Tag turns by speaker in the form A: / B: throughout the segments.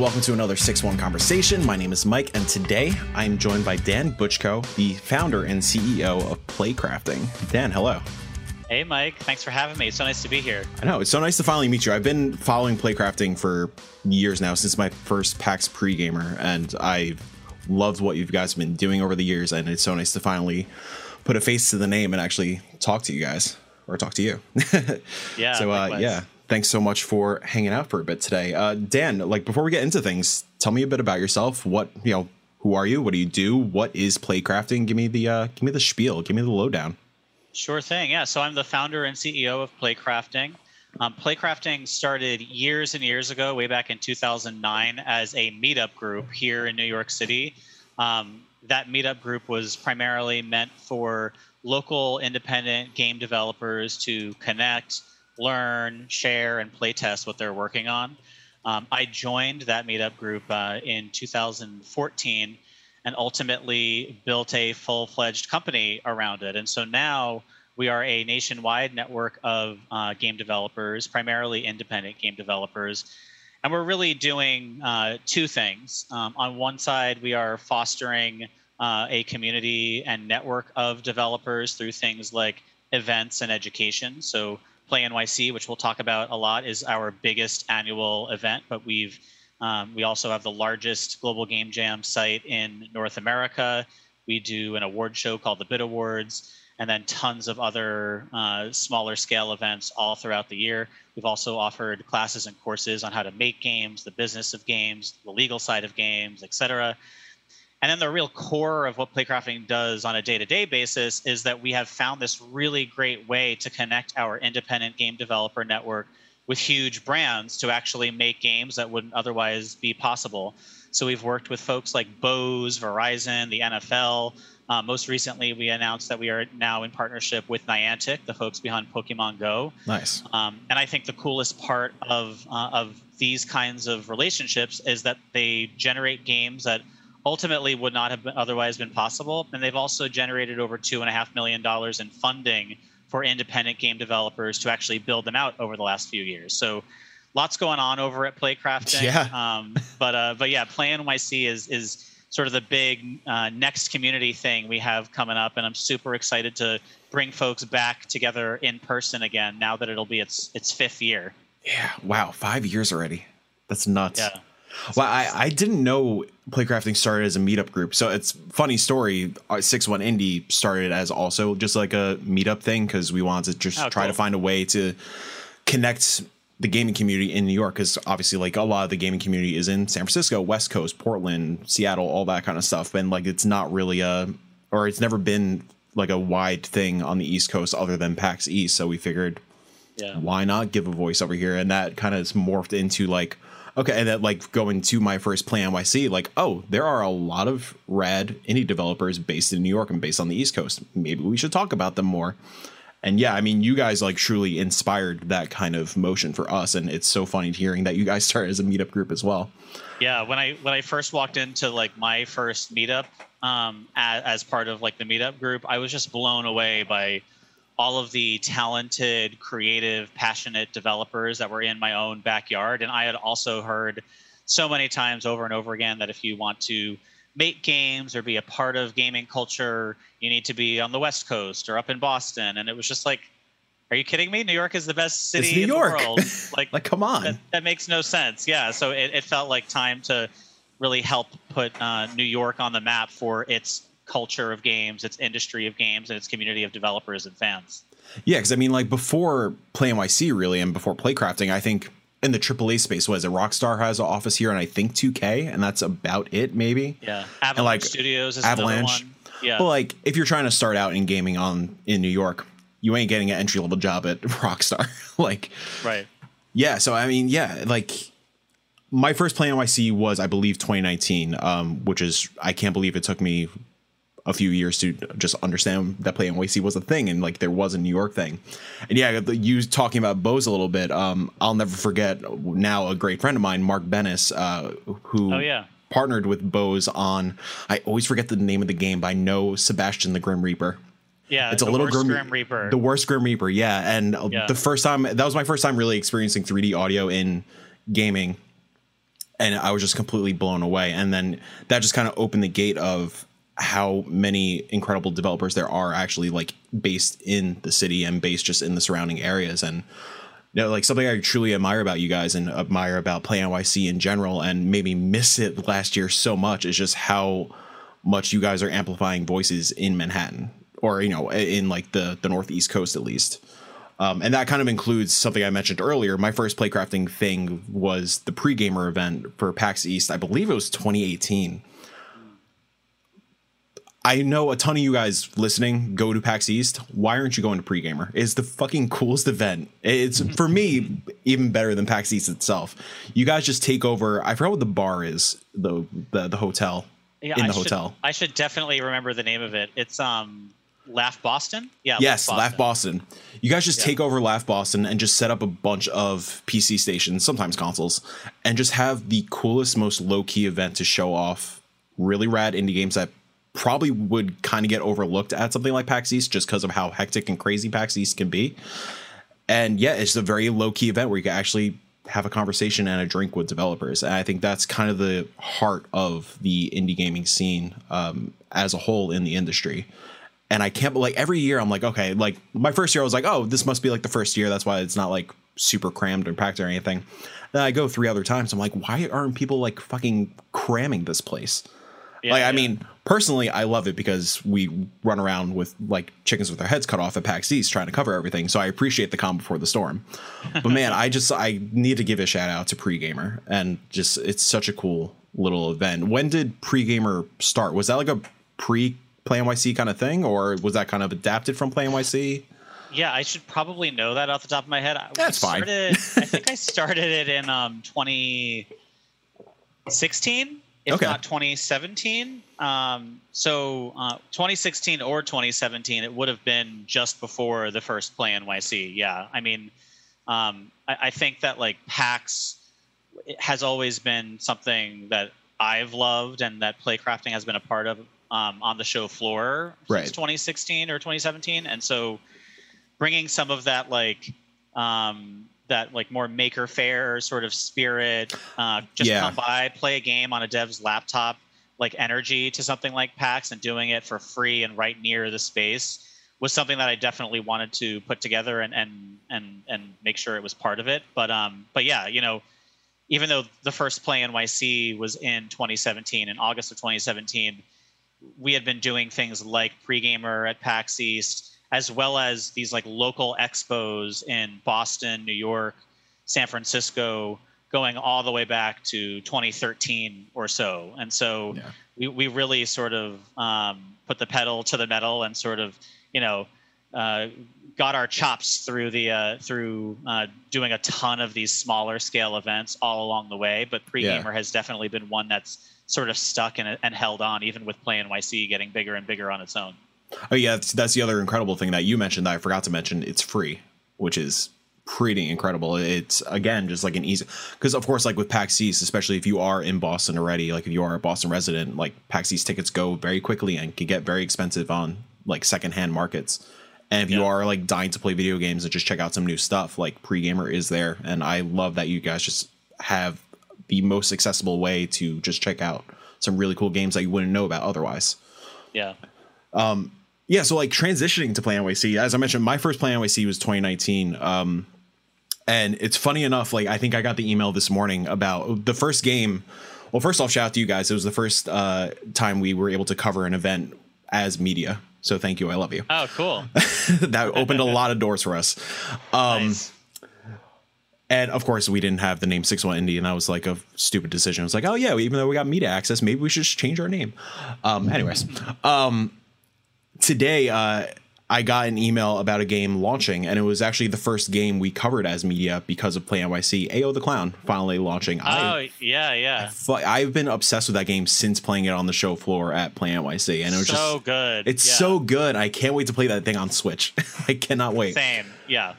A: And welcome to another 6 1 conversation. My name is Mike, and today I'm joined by Dan Butchko, the founder and CEO of Playcrafting. Dan, hello.
B: Hey, Mike. Thanks for having me. It's so nice to be here.
A: I know. It's so nice to finally meet you. I've been following Playcrafting for years now, since my first PAX pre gamer, and I've loved what you guys have been doing over the years. And it's so nice to finally put a face to the name and actually talk to you guys or talk to you.
B: yeah.
A: So, uh, yeah thanks so much for hanging out for a bit today. Uh, Dan, like before we get into things, tell me a bit about yourself. What you know, who are you? What do you do? What is playcrafting? Give me the uh, give me the spiel. Give me the lowdown.
B: Sure thing. Yeah. So I'm the founder and CEO of Playcrafting. Um, Playcrafting started years and years ago, way back in 2009, as a meetup group here in New York City. Um, that meetup group was primarily meant for local independent game developers to connect, learn, share, and play test what they're working on. Um, I joined that meetup group uh, in 2014 and ultimately built a full fledged company around it. And so now we are a nationwide network of uh, game developers, primarily independent game developers. And we're really doing uh, two things. Um, on one side, we are fostering uh, a community and network of developers through things like events and education. So Play NYC, which we'll talk about a lot, is our biggest annual event, but we've um, we also have the largest global game jam site in North America. We do an award show called the Bit Awards, and then tons of other uh, smaller scale events all throughout the year. We've also offered classes and courses on how to make games, the business of games, the legal side of games, et cetera. And then the real core of what Playcrafting does on a day to day basis is that we have found this really great way to connect our independent game developer network with huge brands to actually make games that wouldn't otherwise be possible. So we've worked with folks like Bose, Verizon, the NFL. Uh, most recently, we announced that we are now in partnership with Niantic, the folks behind Pokemon Go.
A: Nice.
B: Um, and I think the coolest part of uh, of these kinds of relationships is that they generate games that ultimately would not have been otherwise been possible. And they've also generated over two and a half million dollars in funding for independent game developers to actually build them out over the last few years. So lots going on over at Playcrafting.
A: Yeah.
B: Um, but uh, but yeah, Play NYC is is sort of the big uh, next community thing we have coming up, and I'm super excited to bring folks back together in person again now that it'll be its its fifth year.
A: Yeah. Wow. Five years already. That's nuts.
B: Yeah.
A: Well, I, I didn't know Playcrafting started as a meetup group. So it's funny story. Uh, Six One Indie started as also just like a meetup thing because we wanted to just oh, try cool. to find a way to connect the gaming community in New York because obviously like a lot of the gaming community is in San Francisco, West Coast, Portland, Seattle, all that kind of stuff. And like it's not really a or it's never been like a wide thing on the East Coast other than PAX East. So we figured yeah. why not give a voice over here? And that kind of morphed into like Okay, and then like going to my first play NYC, like, oh, there are a lot of rad indie developers based in New York and based on the East Coast. Maybe we should talk about them more. And yeah, I mean, you guys like truly inspired that kind of motion for us, and it's so funny hearing that you guys started as a meetup group as well.
B: Yeah, when I when I first walked into like my first meetup um, as, as part of like the meetup group, I was just blown away by all of the talented, creative, passionate developers that were in my own backyard. And I had also heard so many times over and over again that if you want to make games or be a part of gaming culture, you need to be on the West Coast or up in Boston. And it was just like, are you kidding me? New York is the best city
A: New
B: in
A: York.
B: the world.
A: Like, like come on.
B: That, that, makes no sense. Yeah. So it, it, felt like time to really help put uh, New York on the map for its culture of games, its industry of games, and its community of developers and fans.
A: Yeah, because I mean, like before Play NYC, really, and before Playcrafting, I think in the AAA space was it Rockstar has an office here, and I think 2K, and that's about it, maybe.
B: Yeah, Avalanche and like, Studios is
A: Avalanche.
B: Yeah,
A: but like if you're trying to start out in gaming on in New York, you ain't getting an entry level job at Rockstar. like,
B: right?
A: Yeah. So I mean, yeah, like my first Play NYC was I believe 2019, um, which is I can't believe it took me a few years to just understand that Play NYC was a thing and like there was a New York thing. And yeah, you talking about Bose a little bit. Um, I'll never forget now a great friend of mine, Mark Bennis, uh, who
B: oh, yeah.
A: partnered with Bose on. I always forget the name of the game, but I know Sebastian the Grim Reaper.
B: Yeah, it's a little Grim, Grim, Reaper.
A: The worst Grim Reaper, yeah. And yeah. the first time that was my first time really experiencing 3D audio in gaming and I was just completely blown away. And then that just kind of opened the gate of how many incredible developers there are actually like based in the city and based just in the surrounding areas and you know, like something I truly admire about you guys and admire about Play NYC in general and maybe miss it last year so much is just how much you guys are amplifying voices in Manhattan or you know in like the the northeast coast at least. Um, and that kind of includes something I mentioned earlier. My first playcrafting thing was the pre-gamer event for PAX East. I believe it was 2018 I know a ton of you guys listening go to PAX East. Why aren't you going to Pregamer? It's the fucking coolest event. It's for me even better than PAX East itself. You guys just take over. I forgot what the bar is. The the, the hotel yeah, in the
B: I
A: hotel.
B: Should, I should definitely remember the name of it. It's um Laugh Boston.
A: Yeah. Yes, Laugh Boston. Laugh Boston. You guys just yeah. take over Laugh Boston and just set up a bunch of PC stations, sometimes consoles, and just have the coolest, most low key event to show off really rad indie games that probably would kind of get overlooked at something like PAX East just because of how hectic and crazy PAX East can be. And yeah, it's a very low key event where you can actually have a conversation and a drink with developers. And I think that's kind of the heart of the indie gaming scene um, as a whole in the industry. And I can't, like, every year I'm like, okay, like my first year I was like, oh, this must be like the first year. That's why it's not like super crammed or packed or anything. Then I go three other times. I'm like, why aren't people like fucking cramming this place? Yeah, like, I mean, personally, I love it because we run around with like chickens with their heads cut off at PAX East trying to cover everything. So I appreciate the calm before the storm. But man, I just I need to give a shout out to Pregamer and just it's such a cool little event. When did Pregamer start? Was that like a pre Play NYC kind of thing, or was that kind of adapted from Play NYC?
B: Yeah, I should probably know that off the top of my head.
A: That's fine.
B: I think I started it in um, 2016 if okay. not 2017. Um, so uh, 2016 or 2017, it would have been just before the first Play NYC. Yeah, I mean, um, I, I, think that like PAX has always been something that I've loved and that playcrafting has been a part of um, on the show floor
A: right.
B: since 2016 or 2017, and so bringing some of that like um, that like more maker fair sort of spirit. Uh, just yeah. come by, play a game on a dev's laptop, like energy to something like PAX and doing it for free and right near the space was something that I definitely wanted to put together and and and and make sure it was part of it. But um, but yeah, you know, even though the first play NYC was in 2017, in August of 2017, we had been doing things like pre-gamer at PAX East as well as these like local expos in Boston, New York, San Francisco, going all the way back to 2013 or so. And so yeah. we, we really sort of um, put the pedal to the metal and sort of, you know, uh, got our chops through the uh, through uh, doing a ton of these smaller scale events all along the way. But Pregamer yeah. has definitely been one that's sort of stuck and, and held on, even with Play NYC getting bigger and bigger on its own.
A: Oh yeah, that's, that's the other incredible thing that you mentioned that I forgot to mention. It's free, which is pretty incredible. It's again just like an easy because of course like with PAX East, especially if you are in Boston already, like if you are a Boston resident, like PAX East tickets go very quickly and can get very expensive on like secondhand markets. And if yeah. you are like dying to play video games and just check out some new stuff, like Pregamer is there, and I love that you guys just have the most accessible way to just check out some really cool games that you wouldn't know about otherwise.
B: Yeah.
A: Um, yeah, so like transitioning to Play NYC, as I mentioned, my first Play NYC was 2019. Um, and it's funny enough, like I think I got the email this morning about the first game. Well, first off, shout out to you guys. It was the first uh, time we were able to cover an event as media. So thank you. I love you.
B: Oh, cool.
A: that opened a lot of doors for us. Um, nice. And of course, we didn't have the name Six One Indie, and that was like a stupid decision. I was like, oh yeah, even though we got media access, maybe we should just change our name. Um, anyways, um, today uh, I got an email about a game launching, and it was actually the first game we covered as media because of Play NYC. Ayo the Clown finally launching.
B: Oh I, yeah, yeah.
A: But I, have been obsessed with that game since playing it on the show floor at Play NYC, and it was
B: so
A: just
B: good.
A: It's yeah. so good. I can't wait to play that thing on Switch. I cannot wait.
B: Same, yeah.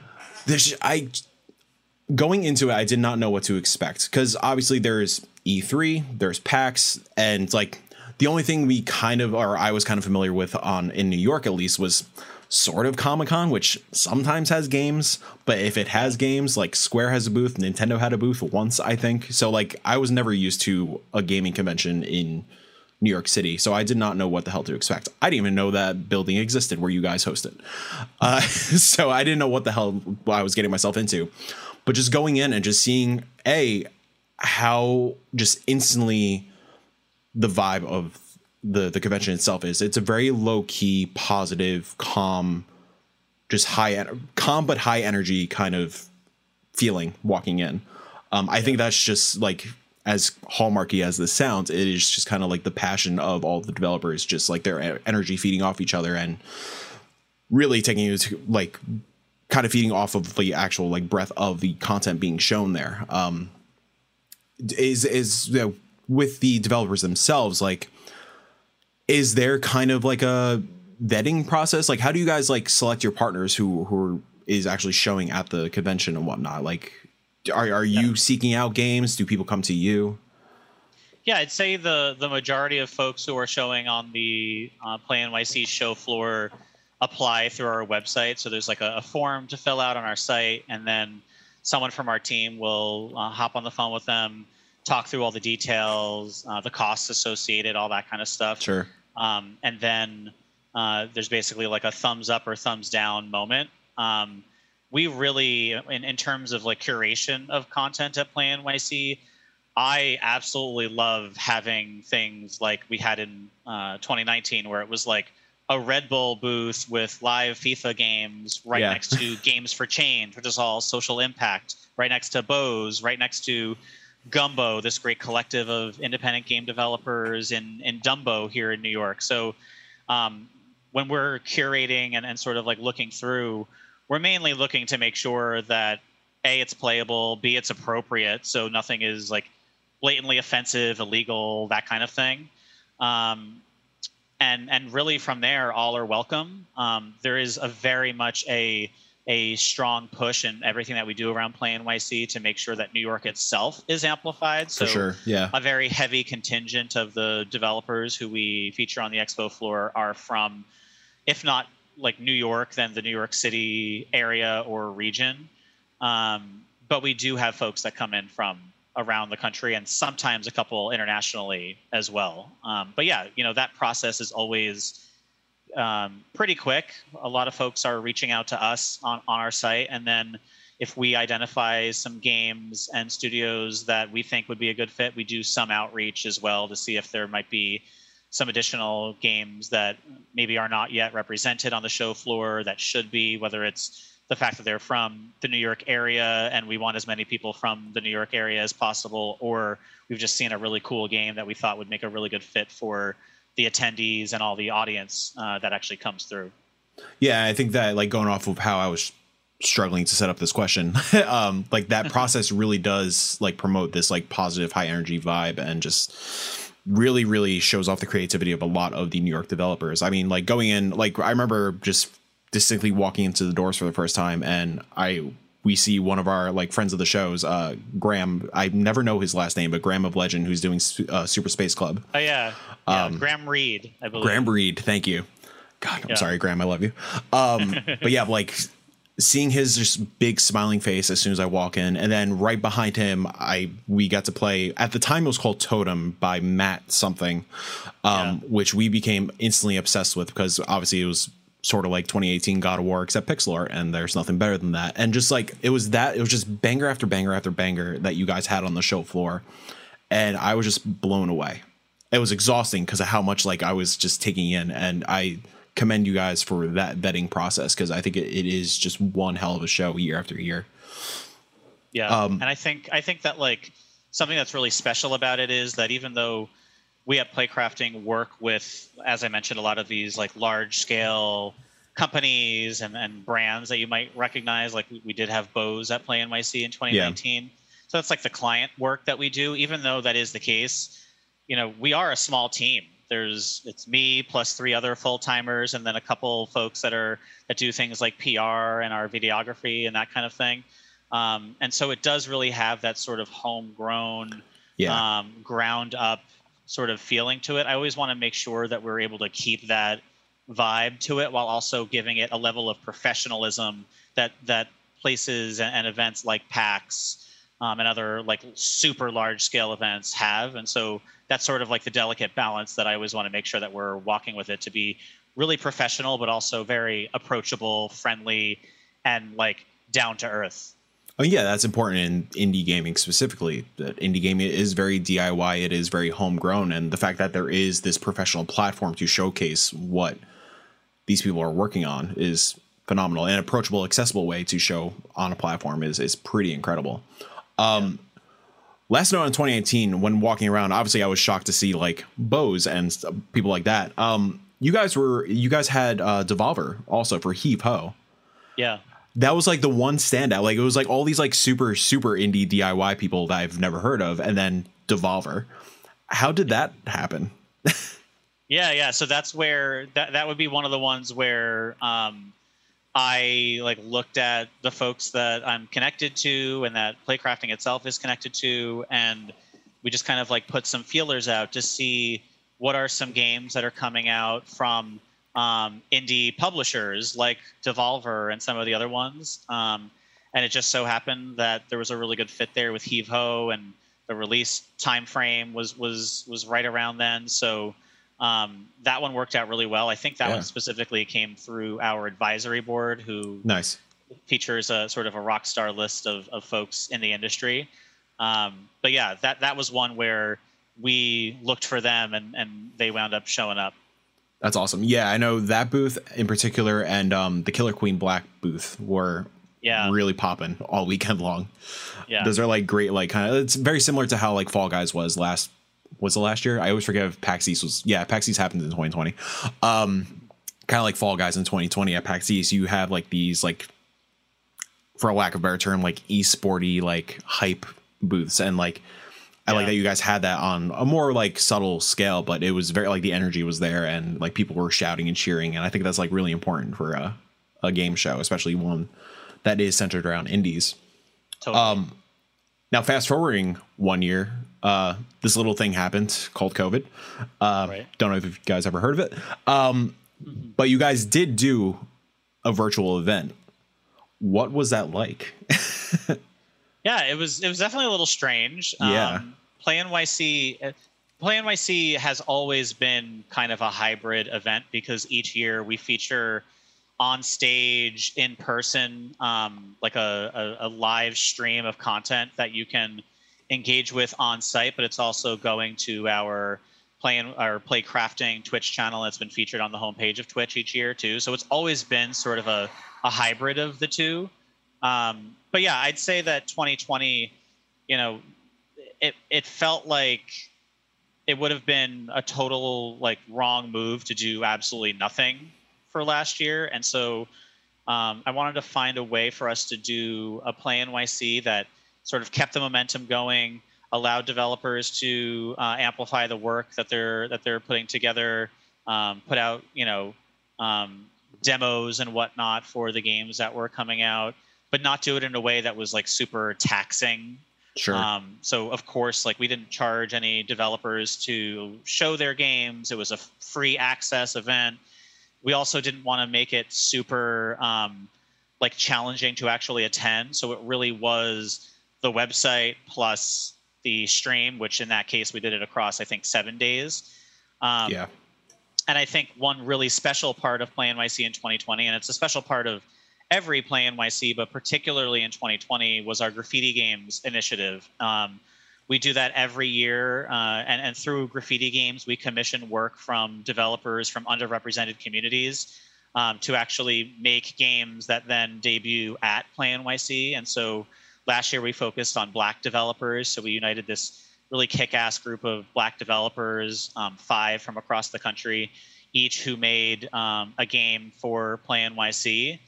A: There's I going into it, I did not know what to expect because obviously there's E3, there's PAX, and like the only thing we kind of or I was kind of familiar with on in New York at least was sort of Comic Con, which sometimes has games, but if it has games, like Square has a booth, Nintendo had a booth once, I think. So like I was never used to a gaming convention in New York City, so I did not know what the hell to expect. I didn't even know that building existed where you guys hosted, uh, so I didn't know what the hell I was getting myself into. But just going in and just seeing a how just instantly the vibe of the the convention itself is. It's a very low key, positive, calm, just high calm but high energy kind of feeling walking in. Um, I think that's just like as hallmarky as this sounds, it is just kind of like the passion of all the developers, just like their energy feeding off each other and really taking you to like kind of feeding off of the actual like breath of the content being shown there. Um, is is you know, with the developers themselves like is there kind of like a vetting process? Like how do you guys like select your partners who who are, is actually showing at the convention and whatnot? Like are, are you yeah. seeking out games? Do people come to you?
B: Yeah i'd say the the majority of folks who are showing on the uh, play nyc show floor apply through our website. So there's like a, a form to fill out on our site and then someone from our team will uh, hop on the phone with them, talk through all the details, uh, the costs associated, all that kind of stuff.
A: Sure.
B: Um, and then uh, there's basically like a thumbs up or thumbs down moment. Um, we really, in, in terms of like curation of content at Play NYC, I absolutely love having things like we had in uh, 2019, where it was like a Red Bull booth with live FIFA games right yeah. next to Games for Change, which is all social impact, right next to Bose, right next to Gumbo, this great collective of independent game developers in, in Dumbo here in New York. So um, when we're curating and, and sort of like looking through, we're mainly looking to make sure that A, it's playable, B, it's appropriate, so nothing is like blatantly offensive, illegal, that kind of thing. Um, and and really from there all are welcome um, there is a very much a a strong push in everything that we do around play nyc to make sure that new york itself is amplified.
A: So sure yeah.
B: a very heavy contingent of the developers who we feature on the expo floor are from if not like new york then the new york city area or region. Um, but we do have folks that come in from around the country and sometimes a couple internationally as well. Um, but yeah, you know that process is always um, pretty quick. A lot of folks are reaching out to us on, on our site, and then if we identify some games and studios that we think would be a good fit, we do some outreach as well to see if there might be some additional games that maybe are not yet represented on the show floor that should be, whether it's the fact that they're from the New York area and we want as many people from the New York area as possible, or we've just seen a really cool game that we thought would make a really good fit for the attendees and all the audience uh, that actually comes through.
A: Yeah, I think that like going off of how I was struggling to set up this question, um, like that process really does like promote this like positive, high energy vibe and just really really shows off the creativity of a lot of the New York developers. I mean, like going in, like I remember just distinctly walking into the doors for the first time, and I we see one of our like friends of the shows, uh, Graham. I never know his last name, but Graham of Legend, who's doing uh, Super Space Club.
B: Oh yeah, yeah um, Graham Reed, I believe.
A: Graham Reed, thank you. God, I'm yeah. sorry, Graham. I love you. Um, but yeah, like seeing his just big smiling face as soon as I walk in, and then right behind him, I we got to play. At the time, it was called Totem by Matt something, um, yeah. which we became instantly obsessed with because obviously it was sort of like 2018 God of War except pixel art, and there's nothing better than that. And just like it was that, it was just banger after banger after banger that you guys had on the show floor, and I was just blown away. It was exhausting because of how much like I was just taking in, and I commend you guys for that vetting process because I think it, it is just one hell of a show year after year.
B: Yeah, um, and I think I think that like something that's really special about it is that even though we at Playcrafting work with, as I mentioned, a lot of these like large scale companies and, and brands that you might recognize. Like we, we did have Bose at Play NYC in 2019. Yeah. So that's like the client work that we do. Even though that is the case, you know, we are a small team. There's it's me plus three other full timers, and then a couple folks that are that do things like PR and our videography and that kind of thing. Um, and so it does really have that sort of homegrown, yeah. um, ground up sort of feeling to it. I always want to make sure that we're able to keep that vibe to it while also giving it a level of professionalism that that places and, events like PAX um, and other like super large scale events have. And so that's sort of like the delicate balance that I always want to make sure that we're walking with it to be really professional, but also very approachable, friendly, and like down to earth.
A: Oh yeah, that's important in indie gaming specifically. That indie gaming is very DIY, it is very homegrown, and the fact that there is this professional platform to showcase what these people are working on is phenomenal. An approachable, accessible way to show on a platform is is pretty incredible. Um, yeah. Last note in 2018, when walking around, obviously I was shocked to see like Bose and people like that. Um, you guys were you guys had uh, Devolver also for Heave Ho.
B: Yeah,
A: that was like the one standout. Like it was like all these like super super indie DIY people that I've never heard of, and then Devolver. How did that happen?
B: yeah, yeah. So that's where that that would be one of the ones where um, I like looked at the folks that I'm connected to and that playcrafting itself is connected to, and we just kind of like put some feelers out to see what are some games that are coming out from um, indie publishers like Devolver and some of the other ones. Um, and it just so happened that there was a really good fit there with Heave Ho, and the release time frame was was was right around then. So um, that one worked out really well. I think that yeah. one specifically came through our advisory board, who
A: nice
B: features a sort of a rock star list of, of folks in the industry. Um, but yeah, that that was one where we looked for them and, and they wound up showing up.
A: That's awesome. Yeah, I know that booth in particular and um, the Killer Queen Black booth were yeah. really popping all weekend long. Yeah. Those are like great, like kind of, it's very similar to how like Fall Guys was last was the last year? I always forget if PAX East was yeah, PAX East happened in 2020. Um kind of like Fall Guys in 2020 at PAX East, you have like these like for a lack of a better term, like e-sporty like hype booths and like I like that you guys had that on a more like subtle scale, but it was very like the energy was there and like people were shouting and cheering, and I think that's like really important for a, a game show, especially one that is centered around indies. Totally. Um, now, fast forwarding one year, uh, this little thing happened called COVID. Uh, right. Don't know if you guys ever heard of it, um, but you guys did do a virtual event. What was that like?
B: yeah, it was. It was definitely a little strange.
A: Yeah.
B: Play NYC. Uh, Play NYC has always been kind of a hybrid event because each year we feature on stage in person um, like a, a, a, live stream of content that you can engage with on site but it's also going to our play our play crafting twitch channel that's been featured on the homepage of twitch each year too so it's always been sort of a, a hybrid of the two um, but yeah i'd say that 2020 you know it, it felt like it would have been a total like wrong move to do absolutely nothing for last year, and so um, I wanted to find a way for us to do a play NYC that sort of kept the momentum going, allowed developers to uh, amplify the work that they're that they're putting together, um, put out you know um, demos and whatnot for the games that were coming out, but not do it in a way that was like super taxing.
A: Sure. Um,
B: so of course, like we didn't charge any developers to show their games. It was a free access event we also didn't want to make it super um, like challenging to actually attend. So it really was the website plus the stream, which in that case we did it across I think seven days.
A: Um, yeah.
B: And I think one really special part of Play NYC in 2020, and it's a special part of every Play NYC, but particularly in 2020, was our graffiti games initiative. Um, we do that every year, uh, and, and through graffiti games, we commission work from developers from underrepresented communities um, to actually make games that then debut at Play NYC. And so last year we focused on Black developers. So we united this really kick-ass group of Black developers, um, five from across the country, each who made um, a game for Play NYC.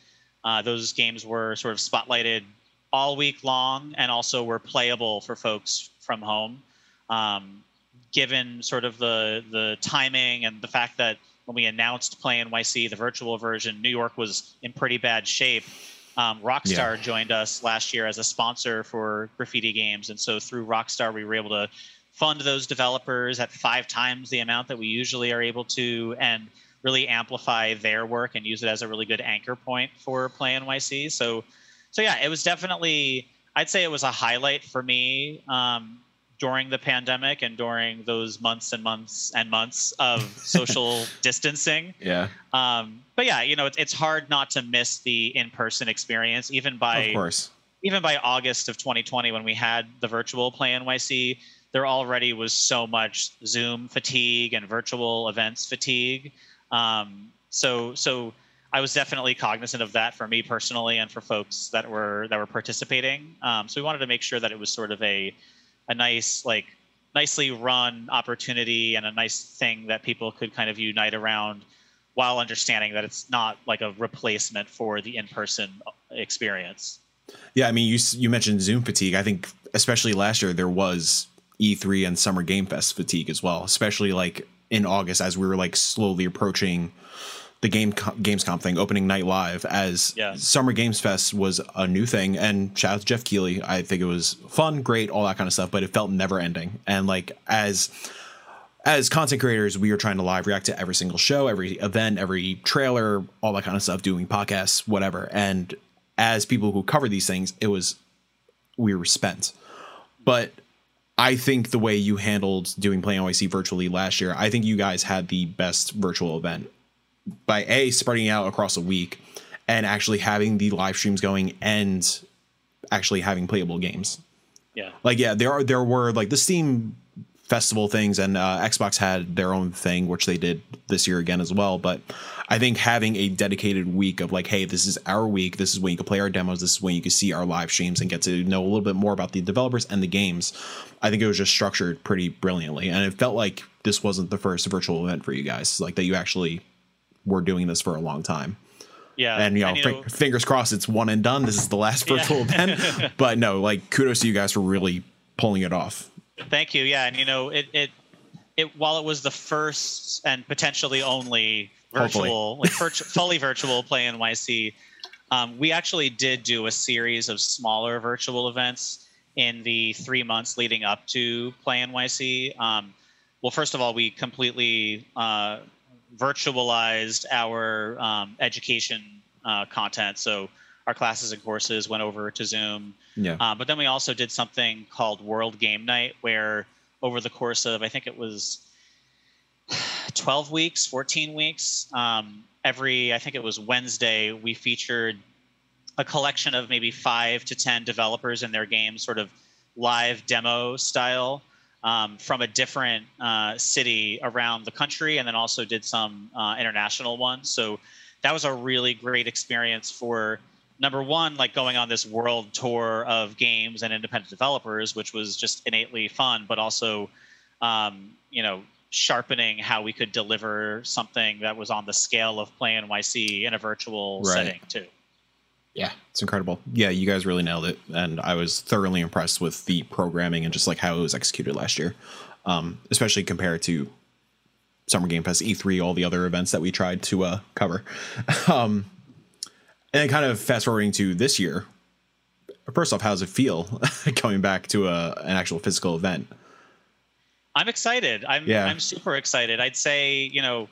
B: Uh, those games were sort of spotlighted all week long and also were playable for folks from home. Um, given sort of the the timing and the fact that when we announced Play NYC, the virtual version, New York was in pretty bad shape. Um, Rockstar yeah. joined us last year as a sponsor for Graffiti Games, and so through Rockstar, we were able to fund those developers at five times the amount that we usually are able to, and really amplify their work and use it as a really good anchor point for Play NYC. So, so yeah, it was definitely I'd say it was a highlight for me um, during the pandemic and during those months and months and months of social distancing.
A: Yeah.
B: Um, but yeah, you know, it's, it's hard not to miss the in-person experience, even by
A: of course.
B: even by August of 2020 when we had the virtual Play NYC. There already was so much Zoom fatigue and virtual events fatigue. Um, so so I was definitely cognizant of that for me personally and for folks that were that were participating. Um, so we wanted to make sure that it was sort of a a nice like nicely run opportunity and a nice thing that people could kind of unite around while understanding that it's not like a replacement for the in-person experience.
A: Yeah, I mean you you mentioned Zoom fatigue. I think especially last year there was E3 and Summer Game Fest fatigue as well, especially like in August as we were like slowly approaching the game Gamescom thing, opening night live, as yeah. Summer Games Fest was a new thing. And shout out to Geoff Keighley. I think it was fun, great, all that kind of stuff, but it felt never ending. And like as as content creators, we were trying to live react to every single show, every event, every trailer, all that kind of stuff, doing podcasts, whatever. And as people who cover these things, it was we were spent. But I think the way you handled doing Play NYC virtually last year, I think you guys had the best virtual event by a spreading out across a week and actually having the live streams going and actually having playable games.
B: Yeah.
A: Like yeah, there are there were like the Steam festival things and uh, Xbox had their own thing which they did this year again as well, but I think having a dedicated week of like hey, this is our week, this is when you can play our demos, this is when you can see our live streams and get to know a little bit more about the developers and the games. I think it was just structured pretty brilliantly and it felt like this wasn't the first virtual event for you guys, like that you actually we're doing this for a long time.
B: Yeah.
A: And, you know, know fingers crossed it's one and done. This is the last virtual yeah. event. But no, like kudos to you guys for really pulling it off.
B: Thank you. Yeah. And, you know, it, it, it while it was the first and potentially only virtual, like virtu- fully virtual Play NYC, um, we actually did do a series of smaller virtual events in the three months leading up to Play NYC. Um, well, first of all, we completely uh, virtualized our um, education uh, content. So our classes and courses went over to Zoom.
A: Yeah. Uh,
B: but then we also did something called World Game Night, where over the course of I think it was 12 weeks, 14 weeks, um, every I think it was Wednesday, we featured a collection of maybe five to ten developers and their games, sort of live demo style um, from a different uh, city around the country, and then also did some uh, international ones. So that was a really great experience for number one, like going on this world tour of games and independent developers, which was just innately fun, but also, um, you know, sharpening how we could deliver something that was on the scale of Play NYC in a virtual right. setting too.
A: Yeah, it's incredible. Yeah, you guys really nailed it, and I was thoroughly impressed with the programming and just like how it was executed last year, um, especially compared to Summer Game Fest, E3, all the other events that we tried to uh, cover. um, and then kind of fast forwarding to this year. First off, how does it feel coming back to a, an actual physical event?
B: I'm excited. I'm yeah. I'm super excited. I'd say you know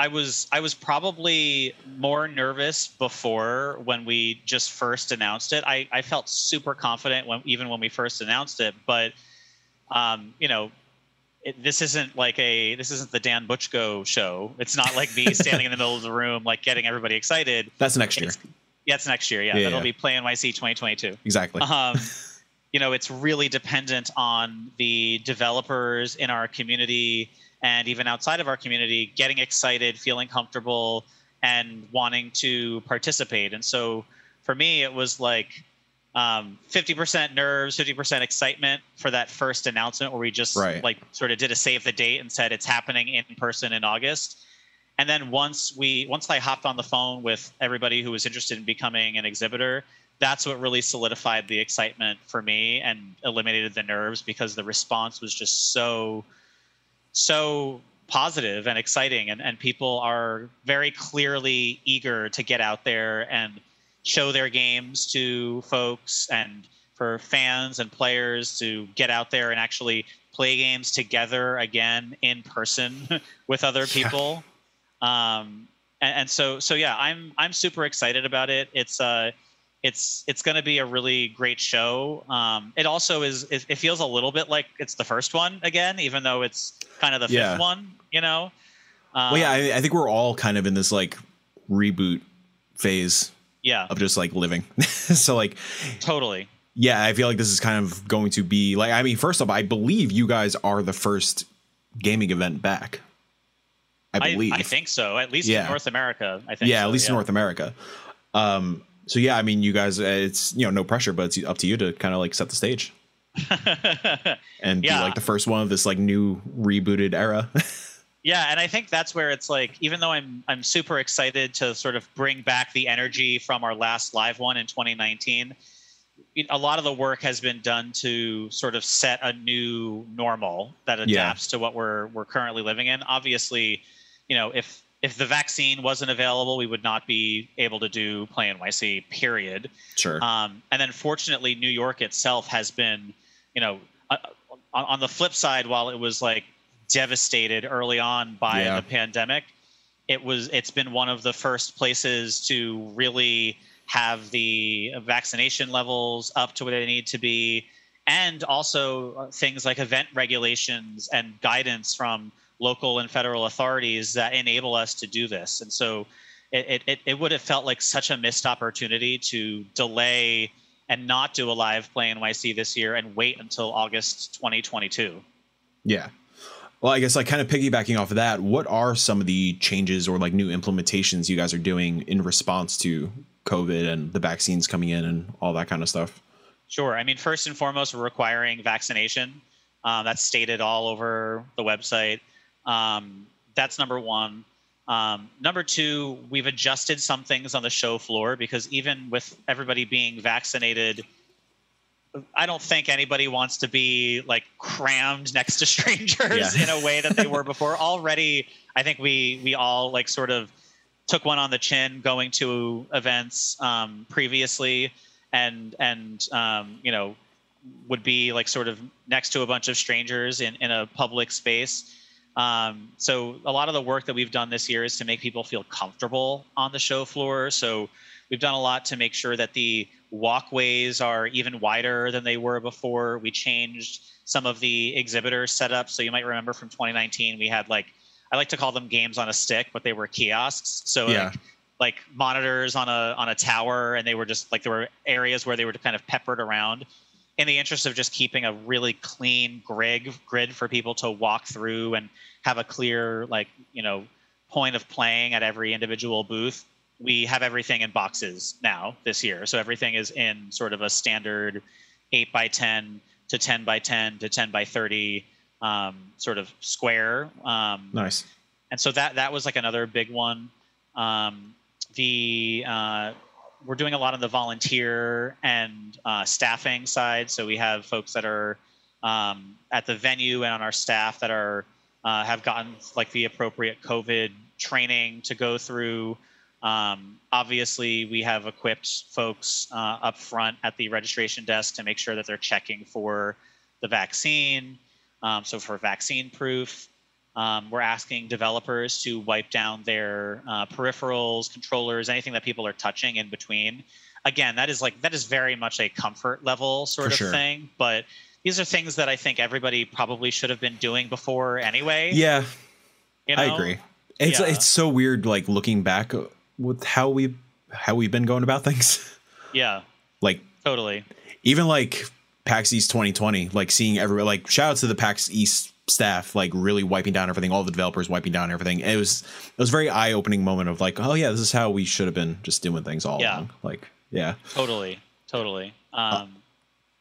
B: I was I was probably more nervous before when we just first announced it. I, I felt super confident when even when we first announced it, but um, you know, it, this isn't like a this isn't the Dan Butchko show. It's not like me standing in the middle of the room like getting everybody excited.
A: That's next year.
B: It's, yeah, it's next year. Yeah, yeah that'll yeah. be Play NYC 2022.
A: Exactly.
B: Um, you know, it's really dependent on the developers in our community and even outside of our community getting excited feeling comfortable and wanting to participate and so for me it was like um, 50% nerves 50% excitement for that first announcement where we just
A: right.
B: like sort of did a save the date and said it's happening in person in august and then once we once i hopped on the phone with everybody who was interested in becoming an exhibitor that's what really solidified the excitement for me and eliminated the nerves because the response was just so so positive and exciting and, and people are very clearly eager to get out there and show their games to folks and for fans and players to get out there and actually play games together again in person with other people Um, and, and, so so yeah, I'm I'm super excited about it. It's uh it's it's going to be a really great show. Um, it also is it, it, feels a little bit like it's the first one again, even though it's kind of the yeah. fifth one. You know.
A: Um, well, yeah, I, I think we're all kind of in this like reboot phase.
B: Yeah.
A: Of just like living. so like.
B: Totally
A: yeah, I feel like this is kind of going to be like I mean, first off, I believe you guys are the first gaming event back.
B: I believe. I, I think so. At least yeah. in North America. I think.
A: Yeah,
B: so,
A: at least yeah. in North America. Um. So yeah, I mean, you guys, it's you know no pressure, but it's up to you to kind of like set the stage. and yeah. be like the first one of this like new rebooted era.
B: yeah, and I think that's where it's like, even though I'm I'm super excited to sort of bring back the energy from our last live one in 2019 a lot of the work has been done to sort of set a new normal that adapts yeah. to what we're we're currently living in. Obviously, you know, if if the vaccine wasn't available, we would not be able to do Play NYC. Period.
A: Sure.
B: Um, and then, fortunately, New York itself has been, you know, uh, on, on, the flip side, while it was like devastated early on by yeah. the pandemic, it was it's been one of the first places to really have the vaccination levels up to where they need to be, and also uh, things like event regulations and guidance from local and federal authorities that enable us to do this. And so it, it, it would have felt like such a missed opportunity to delay and not do a live play NYC this year and wait until August 2022.
A: Yeah. Well, I guess like kind of piggybacking off of that, what are some of the changes or like new implementations you guys are doing in response to COVID and the vaccines coming in and all that kind of stuff?
B: Sure. I mean, first and foremost, we're requiring vaccination. Um, that's stated all over the website. Um, that's number one. Um, number two, we've adjusted some things on the show floor because even with everybody being vaccinated, I don't think anybody wants to be like crammed next to strangers yeah. in a way that they were before. Already, I think we we all like sort of took one on the chin going to events um, previously and and um, you know would be like sort of next to a bunch of strangers in, in a public space um, so a lot of the work that we've done this year is to make people feel comfortable on the show floor so we've done a lot to make sure that the walkways are even wider than they were before we changed some of the exhibitor setup so you might remember from 2019 we had like I like to call them games on a stick, but they were kiosks. So yeah. like, like monitors on a on a tower, and they were just like there were areas where they were kind of peppered around. In the interest of just keeping a really clean grid grid for people to walk through and have a clear like you know point of playing at every individual booth, we have everything in boxes now this year. So everything is in sort of a standard eight by ten to ten by ten to ten by thirty um, sort of square. Um,
A: nice.
B: And so that that was like another big one. Um, the uh, we're doing a lot on the volunteer and uh, staffing side. So we have folks that are um, at the venue and on our staff that are uh, have gotten like the appropriate COVID training to go through. Um, obviously, we have equipped folks uh, up front at the registration desk to make sure that they're checking for the vaccine. Um, so for vaccine proof, um, we're asking developers to wipe down their uh, peripherals, controllers, anything that people are touching in between. Again, that is like that is very much a comfort level sort for of sure. thing, but these are things that I think everybody probably should have been doing before anyway.
A: Yeah, you know? I agree. It's yeah. it's so weird, like looking back with how we how we've been going about things.
B: Yeah,
A: like
B: totally.
A: Even like PAX East 2020, like seeing every like shout out to the PAX East staff, like really wiping down everything, all the developers wiping down everything. It was it was a very eye opening moment of like, oh yeah, this is how we should have been just doing things all yeah. along. Like, yeah,
B: totally, totally. Um, uh,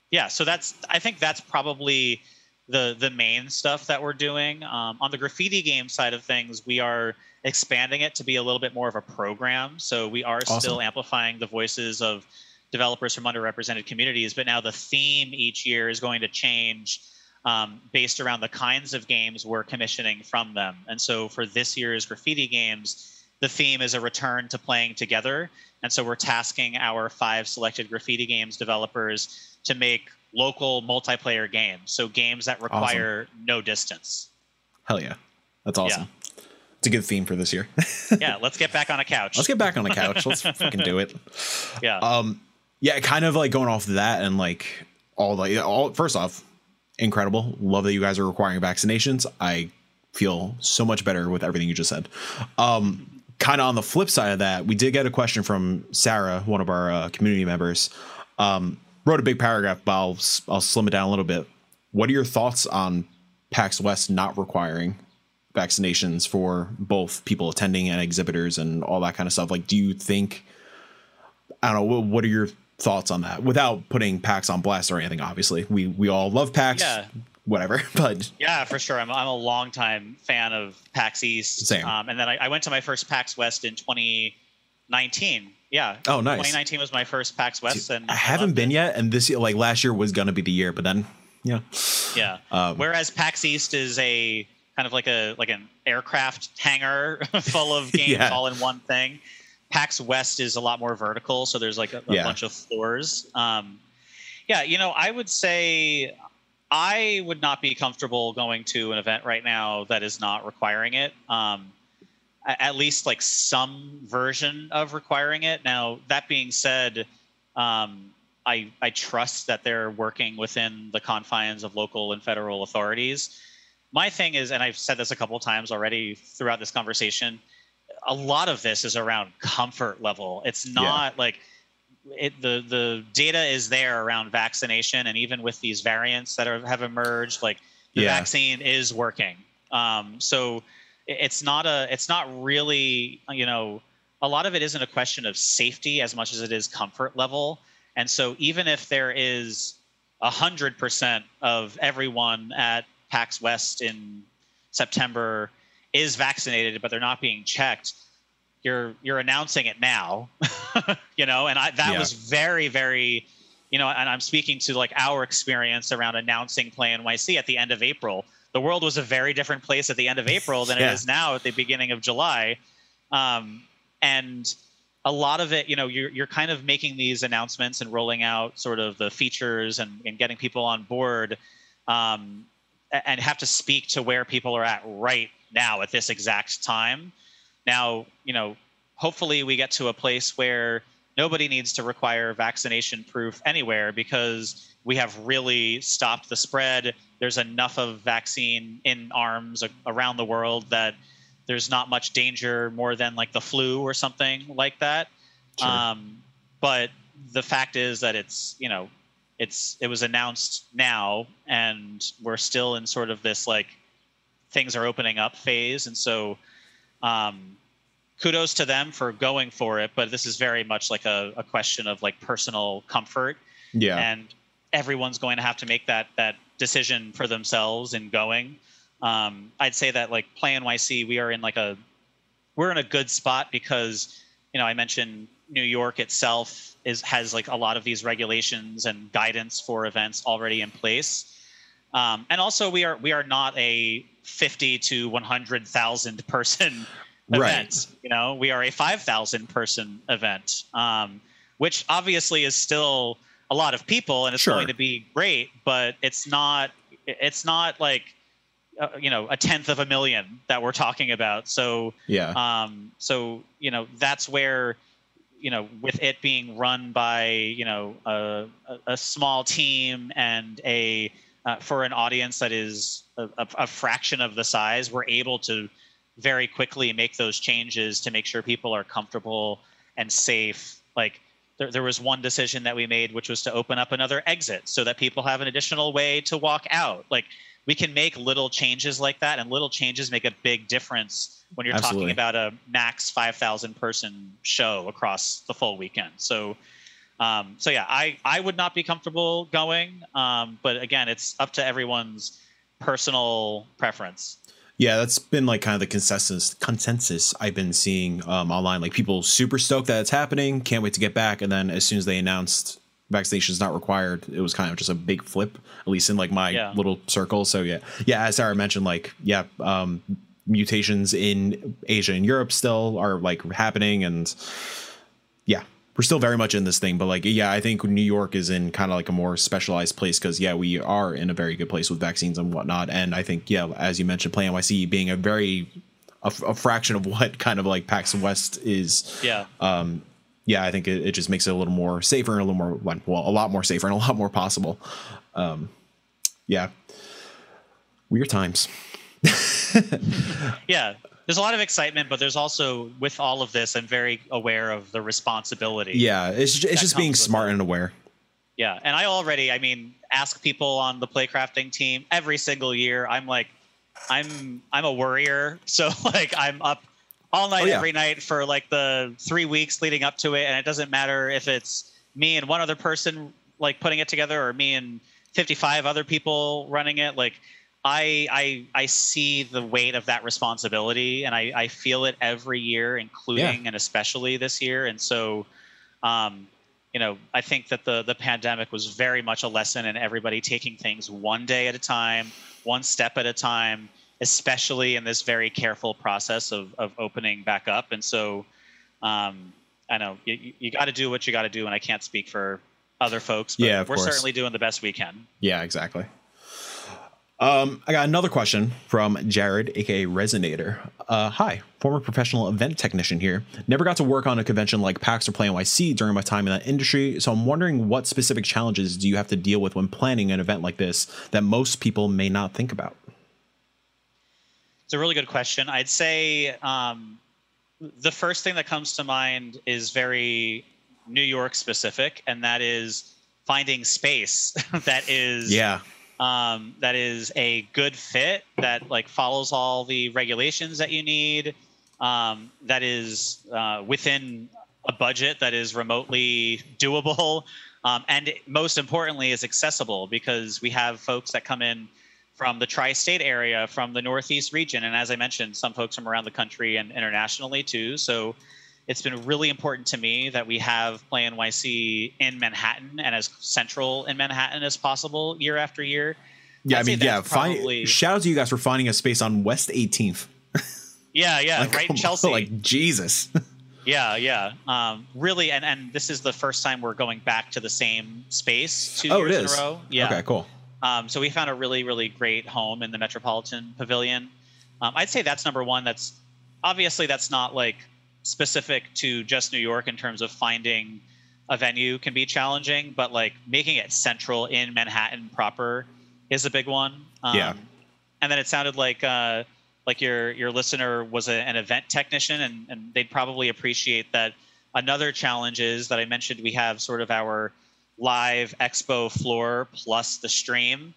B: yeah, so that's I think that's probably the the main stuff that we're doing um, on the graffiti game side of things. We are expanding it to be a little bit more of a program. So we are awesome. still amplifying the voices of developers from underrepresented communities. But now the theme each year is going to change um, based around the kinds of games we're commissioning from them. And so for this year's graffiti games, the theme is a return to playing together. And so we're tasking our five selected graffiti games developers to make local multiplayer games. So games that require awesome. no distance.
A: Hell yeah. That's awesome. It's a good theme for this year.
B: yeah, let's get back on a couch.
A: Let's get back on a couch. Let's fucking do it.
B: Yeah.
A: Um. Yeah. Kind of like going off of that and like all the all. First off, incredible. Love that you guys are requiring vaccinations. I feel so much better with everything you just said. Um. Kind of on the flip side of that, we did get a question from Sarah, one of our uh, community members. Um, wrote a big paragraph, but I'll I'll slim it down a little bit. What are your thoughts on PAX West not requiring vaccinations for both people attending and exhibitors and all that kind of stuff. Like, do you think? I don't know. What are your thoughts on that? Without putting PAX on blast or anything, obviously, we we all love PAX.
B: Yeah.
A: Whatever, but
B: yeah, for sure. I'm I'm a longtime fan of PAX East.
A: Same.
B: Um, and then I, I went to my first PAX West in 2019. Yeah.
A: Oh, nice.
B: 2019 was my first PAX West,
A: Dude,
B: and
A: I haven't been it. yet. And this year, like last year was gonna be the year, but then yeah.
B: Yeah. Um, Whereas PAX East is a kind of like a like an aircraft hangar full of games yeah. all in one thing. PAX West is a lot more vertical, so there's like a, a yeah. bunch of floors. Um, yeah, you know, I would say I would not be comfortable going to an event right now that is not requiring it. Um, at least like some version of requiring it. Now, that being said, um, I, I trust that they're working within the confines of local and federal authorities my thing is, and I've said this a couple of times already throughout this conversation, a lot of this is around comfort level. It's not yeah. like it, the the data is there around vaccination, and even with these variants that are, have emerged, like the yeah. vaccine is working. Um, so it's not a it's not really you know a lot of it isn't a question of safety as much as it is comfort level. And so even if there is a hundred percent of everyone at PAX West in September is vaccinated, but they're not being checked, you're you're announcing it now, you know. And I, that yeah. was very very, you know. And I'm speaking to like our experience around announcing Play NYC at the end of April. The world was a very different place at the end of April than yeah. it is now at the beginning of July, um, and a lot of it, you know, you're you're kind of making these announcements and rolling out sort of the features and, and getting people on board. Um, and have to speak to where people are at right now at this exact time. Now, you know, hopefully we get to a place where nobody needs to require vaccination proof anywhere because we have really stopped the spread. There's enough of vaccine in arms around the world that there's not much danger more than like the flu or something like that. Sure. Um, but the fact is that it's, you know, it's it was announced now and we're still in sort of this like things are opening up phase and so um, kudos to them for going for it but this is very much like a, a question of like personal comfort.
A: Yeah.
B: And everyone's going to have to make that that decision for themselves in going. Um, i'd say that like play nyc we are in like a we're in a good spot because you know i mentioned new york itself is has like a lot of these regulations and guidance for events already in place. Um, and also, we are we are not a fifty to one hundred thousand person event. Right. You know, we are a five thousand person event, um, which obviously is still a lot of people, and it's sure. going to be great. But it's not it's not like uh, you know a tenth of a million that we're talking about. So
A: yeah.
B: Um, so you know that's where you know, with it being run by you know a, a small team and a uh, for an audience that is a, a, fraction of the size, we're able to very quickly make those changes to make sure people are comfortable and safe. Like there, there was one decision that we made, which was to open up another exit so that people have an additional way to walk out. Like we can make little changes like that, and little changes make a big difference when you're Absolutely. talking about a max 5,000 person show across the full weekend. So, um, so yeah, I, I would not be comfortable going. Um, but again, it's up to everyone's personal preference.
A: Yeah, that's been like kind of the consensus consensus I've been seeing um, online. Like people super stoked that it's happening, can't wait to get back, and then as soon as they announced vaccination is not required, it was kind of just a big flip, at least in like my yeah. little circle. So yeah, yeah, as Sarah mentioned, like yeah, um, mutations in Asia and Europe still are like happening and yeah, we're still very much in this thing, but like yeah, I think New York is in kind of like a more specialized place because yeah, we are in a very good place with vaccines and whatnot. And I think yeah, as you mentioned, Play NYC being a very a, a, fraction of what kind of like PAX West is.
B: Yeah.
A: Um, yeah, I think it, it, just makes it a little more safer and a little more well, a lot more safer and a lot more possible. Um, yeah, weird times.
B: yeah, there's a lot of excitement, but there's also with all of this, I'm very aware of the responsibility.
A: Yeah, it's it's just being smart and aware.
B: Yeah, and I already, I mean, ask people on the playcrafting team every single year. I'm like, I'm I'm a worrier, so like I'm up all night oh, yeah. every night for like the three weeks leading up to it, and it doesn't matter if it's me and one other person like putting it together or me and 55 other people running it. Like I I I see the weight of that responsibility, and I I feel it every year, including yeah. and especially this year, and so. Um, you know, I think that the the pandemic was very much a lesson in everybody taking things one day at a time, one step at a time, especially in this very careful process of, of opening back up. And so, um, I know you, you got to do what you got to do, and I can't speak for other folks, but yeah, we're course. certainly doing the best we can.
A: Yeah, exactly. Um, I got another question from Jared, aka Resonator. Uh, hi, former professional event technician here. Never got to work on a convention like PAX or Play NYC during my time in that industry, so I'm wondering what specific challenges do you have to deal with when planning an event like this that most people may not think about?
B: It's a really good question. I'd say um, the first thing that comes to mind is very New York specific, and that is finding space that is
A: yeah
B: um, that is a good fit that like follows all the regulations that you need um, that is uh, within a budget that is remotely doable um, and most importantly is accessible because we have folks that come in from the tri-state area from the northeast region and as i mentioned some folks from around the country and internationally too so it's been really important to me that we have Play NYC in Manhattan and as central in Manhattan as possible year after year.
A: Yeah, I'd I mean, yeah. Probably... Find, shout out to you guys for finding a space on West 18th.
B: yeah, yeah, like, right in Chelsea.
A: Like Jesus.
B: yeah, yeah. Um, really, and and this is the first time we're going back to the same space two
A: oh,
B: years in a row. Yeah.
A: Okay, cool.
B: Um, so we found a really, really great home in the Metropolitan Pavilion. Um, I'd say that's number one. That's obviously that's not like specific to just New York in terms of finding a venue can be challenging, but like making it central in Manhattan proper is a big one.
A: Um, yeah.
B: And then it sounded like uh, like your your listener was a, an event technician, and, and they'd probably appreciate that. Another challenge is that I mentioned we have sort of our live expo floor plus the stream.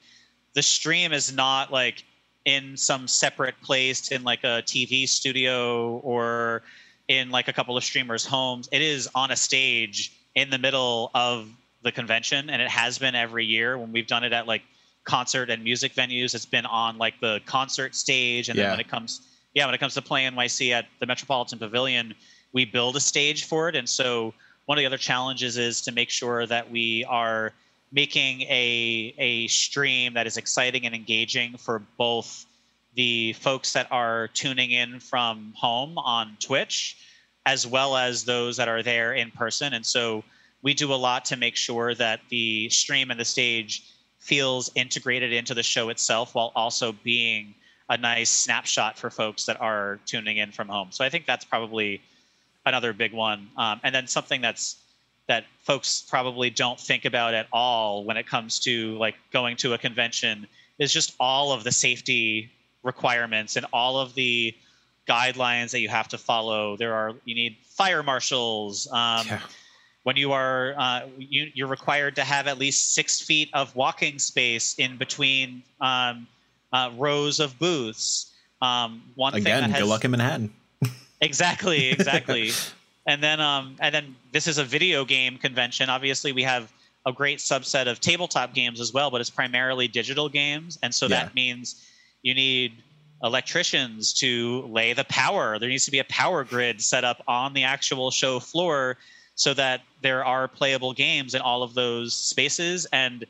B: The stream is not like in some separate place in like a TV studio or in like a couple of streamers' homes. It is on a stage in the middle of the convention, and it has been every year when we've done it at like concert and music venues. It's been on like the concert stage, and yeah. then when it comes, yeah, when it comes to Play NYC at the Metropolitan Pavilion, we build a stage for it. And so one of the other challenges is to make sure that we are making a a stream that is exciting and engaging for both the folks that are tuning in from home on Twitch, as well as those that are there in person. And so we do a lot to make sure that the stream and the stage feels integrated into the show itself while also being a nice snapshot for folks that are tuning in from home. So I think that's probably another big one. Um, and then something that's that folks probably don't think about at all when it comes to like going to a convention is just all of the safety requirements and all of the guidelines that you have to follow. There are you need fire marshals. Um, yeah. When you are uh, you, you're required to have at least six feet of walking space in between um, uh, rows of booths. Um,
A: one again, thing has, good luck in Manhattan.
B: Exactly, exactly. and then um, and then this is a video game convention. Obviously, we have a great subset of tabletop games as well, but it's primarily digital games, and so yeah. that means you need electricians to lay the power. There needs to be a power grid set up on the actual show floor so that there are playable games in all of those spaces. And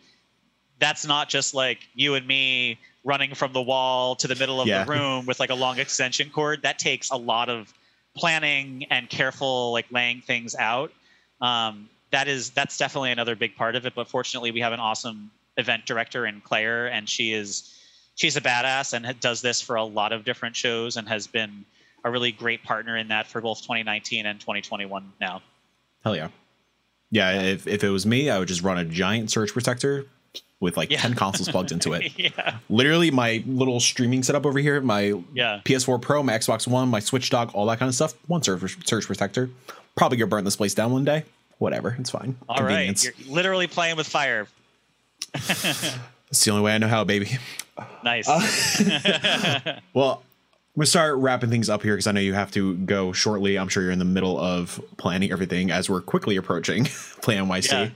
B: that's not just like you and me running from the wall to the middle of yeah. the room with like a long extension cord. That takes a lot of planning and careful like laying things out. Um, that is that's definitely another big part of it. But fortunately, we have an awesome event director in Claire, and she is she's a badass and does this for a lot of different shows and has been a really great partner in that for both 2019 and 2021 now.
A: Hell yeah. Yeah, if, if it was me, I would just run a giant surge protector with like yeah. 10 consoles plugged into it. yeah. Literally my little streaming setup over here, my
B: yeah.
A: PS4 Pro, my Xbox One, my Switch dock, all that kind of stuff. One surge, surge protector. Probably gonna burn this place down one day. Whatever, it's fine.
B: All right, You're literally playing with fire.
A: it's the only way I know how, baby.
B: Nice.
A: Uh, well, I'm gonna start wrapping things up here because I know you have to go shortly. I'm sure you're in the middle of planning everything as we're quickly approaching Play NYC. Yeah.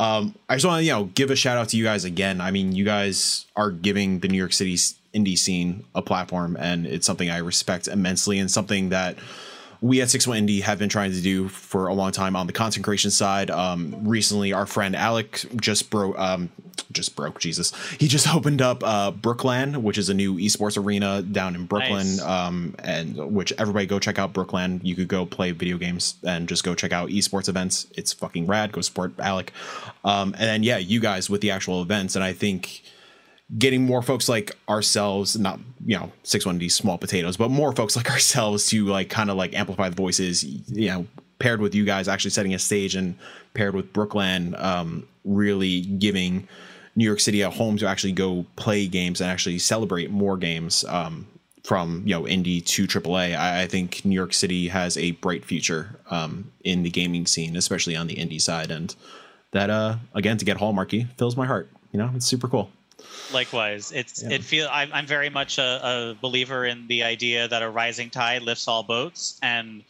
A: Um, I just want to you know give a shout out to you guys again. I mean, you guys are giving the New York City indie scene a platform, and it's something I respect immensely, and something that we at Six One Indie have been trying to do for a long time on the content creation side. Um, recently, our friend Alec just broke, um, just broke. Jesus, he just opened up uh, Brookland, which is a new esports arena down in Brooklyn, nice. um, and which everybody go check out Brookland. You could go play video games and just go check out esports events. It's fucking rad. Go support Alec, um, and then yeah, you guys with the actual events, and I think getting more folks like ourselves, not you know six one D small potatoes, but more folks like ourselves to like kind of like amplify the voices. You know, paired with you guys actually setting a stage and paired with Brooklyn, um, really giving New York City a home to actually go play games and actually celebrate more games. Um, from you know indie to AAA, I, I think New York City has a bright future um, in the gaming scene, especially on the indie side, and that uh, again to get hallmarky fills my heart. You know, it's super cool.
B: Likewise, it's yeah. it feel I'm, I'm very much a, a, believer in the idea that a rising tide lifts all boats, and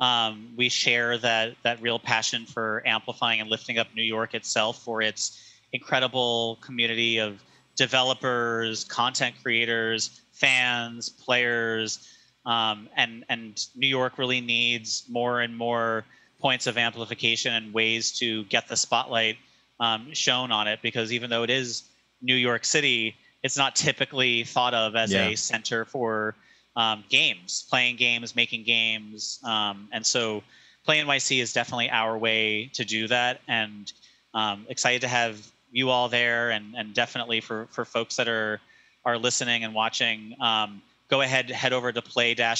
B: um, we share that that real passion for amplifying and lifting up New York itself for its incredible community of developers, content creators, fans, players, um, and and New York really needs more and more points of amplification and ways to get the spotlight um, shown on it because even though it is New York City, it's not typically thought of as yeah. a center for um, games, playing games, making games, um, and so Play NYC is definitely our way to do that. And um, excited to have you all there, and and definitely for for folks that are are listening and watching. Um, go ahead, head over to play-nyc.com.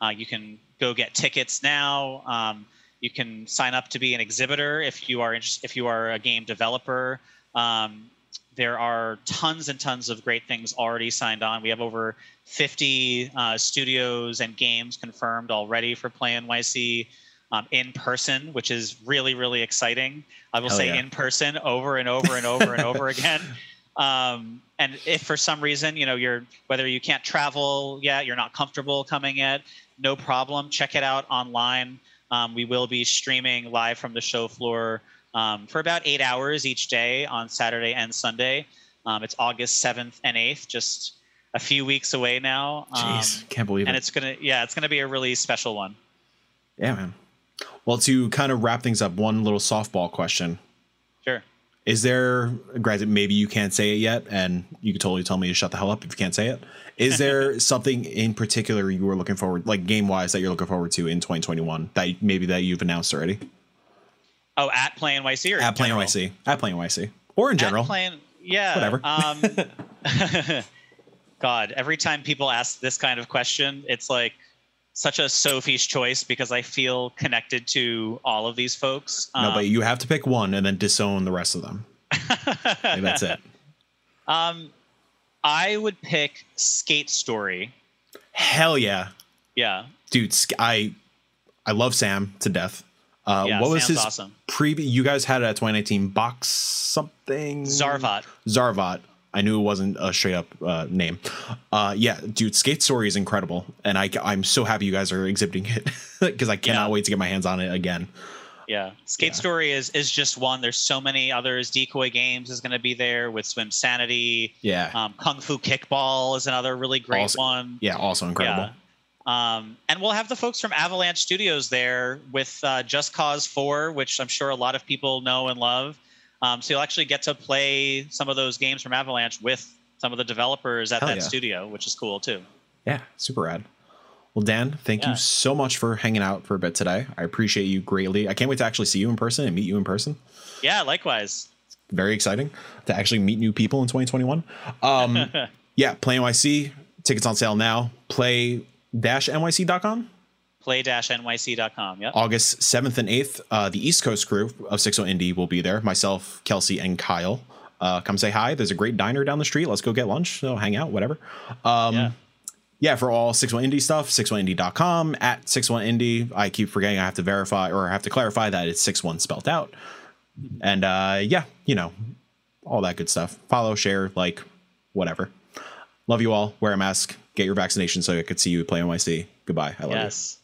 B: Uh, you can go get tickets now. Um, you can sign up to be an exhibitor if you are if you are a game developer. Um, there are tons and tons of great things already signed on. We have over 50 uh, studios and games confirmed already for Play NYC um, in person, which is really, really exciting. I will Hell say yeah. in person over and over and over and over again. Um, and if for some reason, you know, you're whether you can't travel yet, you're not comfortable coming yet, no problem. Check it out online. Um, we will be streaming live from the show floor um, for about eight hours each day on Saturday and Sunday. Um, it's August 7th and 8th, just a few weeks away now.
A: Um, Jeez, can't believe
B: and
A: it.
B: it's gonna, yeah, it's gonna be a really special one.
A: Yeah, man. Well, to kind of wrap things up, one little softball question.
B: Sure.
A: Is there, granted, maybe you can't say it yet, and you could totally tell me to shut the hell up if you can't say it. Is there something in particular you were looking forward, like game wise, that you're looking forward to in 2021 that maybe that you've announced already?
B: Oh, at Play NYC or
A: at Play NYC, at Play NYC, or in general.
B: Playing, yeah,
A: whatever. Um,
B: God, every time people ask this kind of question, it's like such a Sophie's choice because I feel connected to all of these folks.
A: No, um, but you have to pick one and then disown the rest of them. that's it.
B: Um, I would pick Skate Story.
A: Hell yeah.
B: Yeah.
A: Dude, I I love Sam to death. Uh, yeah, what was his
B: awesome.
A: previous? You guys had a 2019 box something.
B: Zarvot.
A: Zarvot. I knew it wasn't a straight up uh, name. Uh, yeah, dude, Skate Story is incredible, and I I'm so happy you guys are exhibiting it because I cannot yeah. wait to get my hands on it again.
B: Yeah, Skate yeah. Story is is just one. There's so many others. Decoy Games is going to be there with Swimsanity.
A: Yeah,
B: um, Kung Fu Kickball is another really great
A: also,
B: one.
A: Yeah, also incredible. Yeah.
B: Um, and we'll have the folks from Avalanche Studios there with uh, Just Cause 4, which I'm sure a lot of people know and love. Um, so you'll actually get to play some of those games from Avalanche with some of the developers at Hell that yeah. studio, which is cool too.
A: Yeah, super rad. Well, Dan, thank yeah. you so much for hanging out for a bit today. I appreciate you greatly. I can't wait to actually see you in person and meet you in person.
B: Yeah, likewise.
A: Very exciting to actually meet new people in 2021. Um, yeah, Play NYC tickets on sale now. Play-nyc.com
B: play-nyc.com. Yep.
A: August 7th and 8th, uh, the East Coast crew of 60 Indie will be there. Myself, Kelsey, and Kyle. Uh, come say hi. There's a great diner down the street. Let's go get lunch. So hang out, whatever. Um, yeah. yeah, for all 61 Indie stuff, 61indie.com at 61 Indie. I keep forgetting I have to verify or I have to clarify that it's 61 spelled out. And uh, yeah, you know, all that good stuff. Follow, share, like, whatever. Love you all. Wear a mask. Get your vaccination so I could see you play NYC. Goodbye. I love yes. you.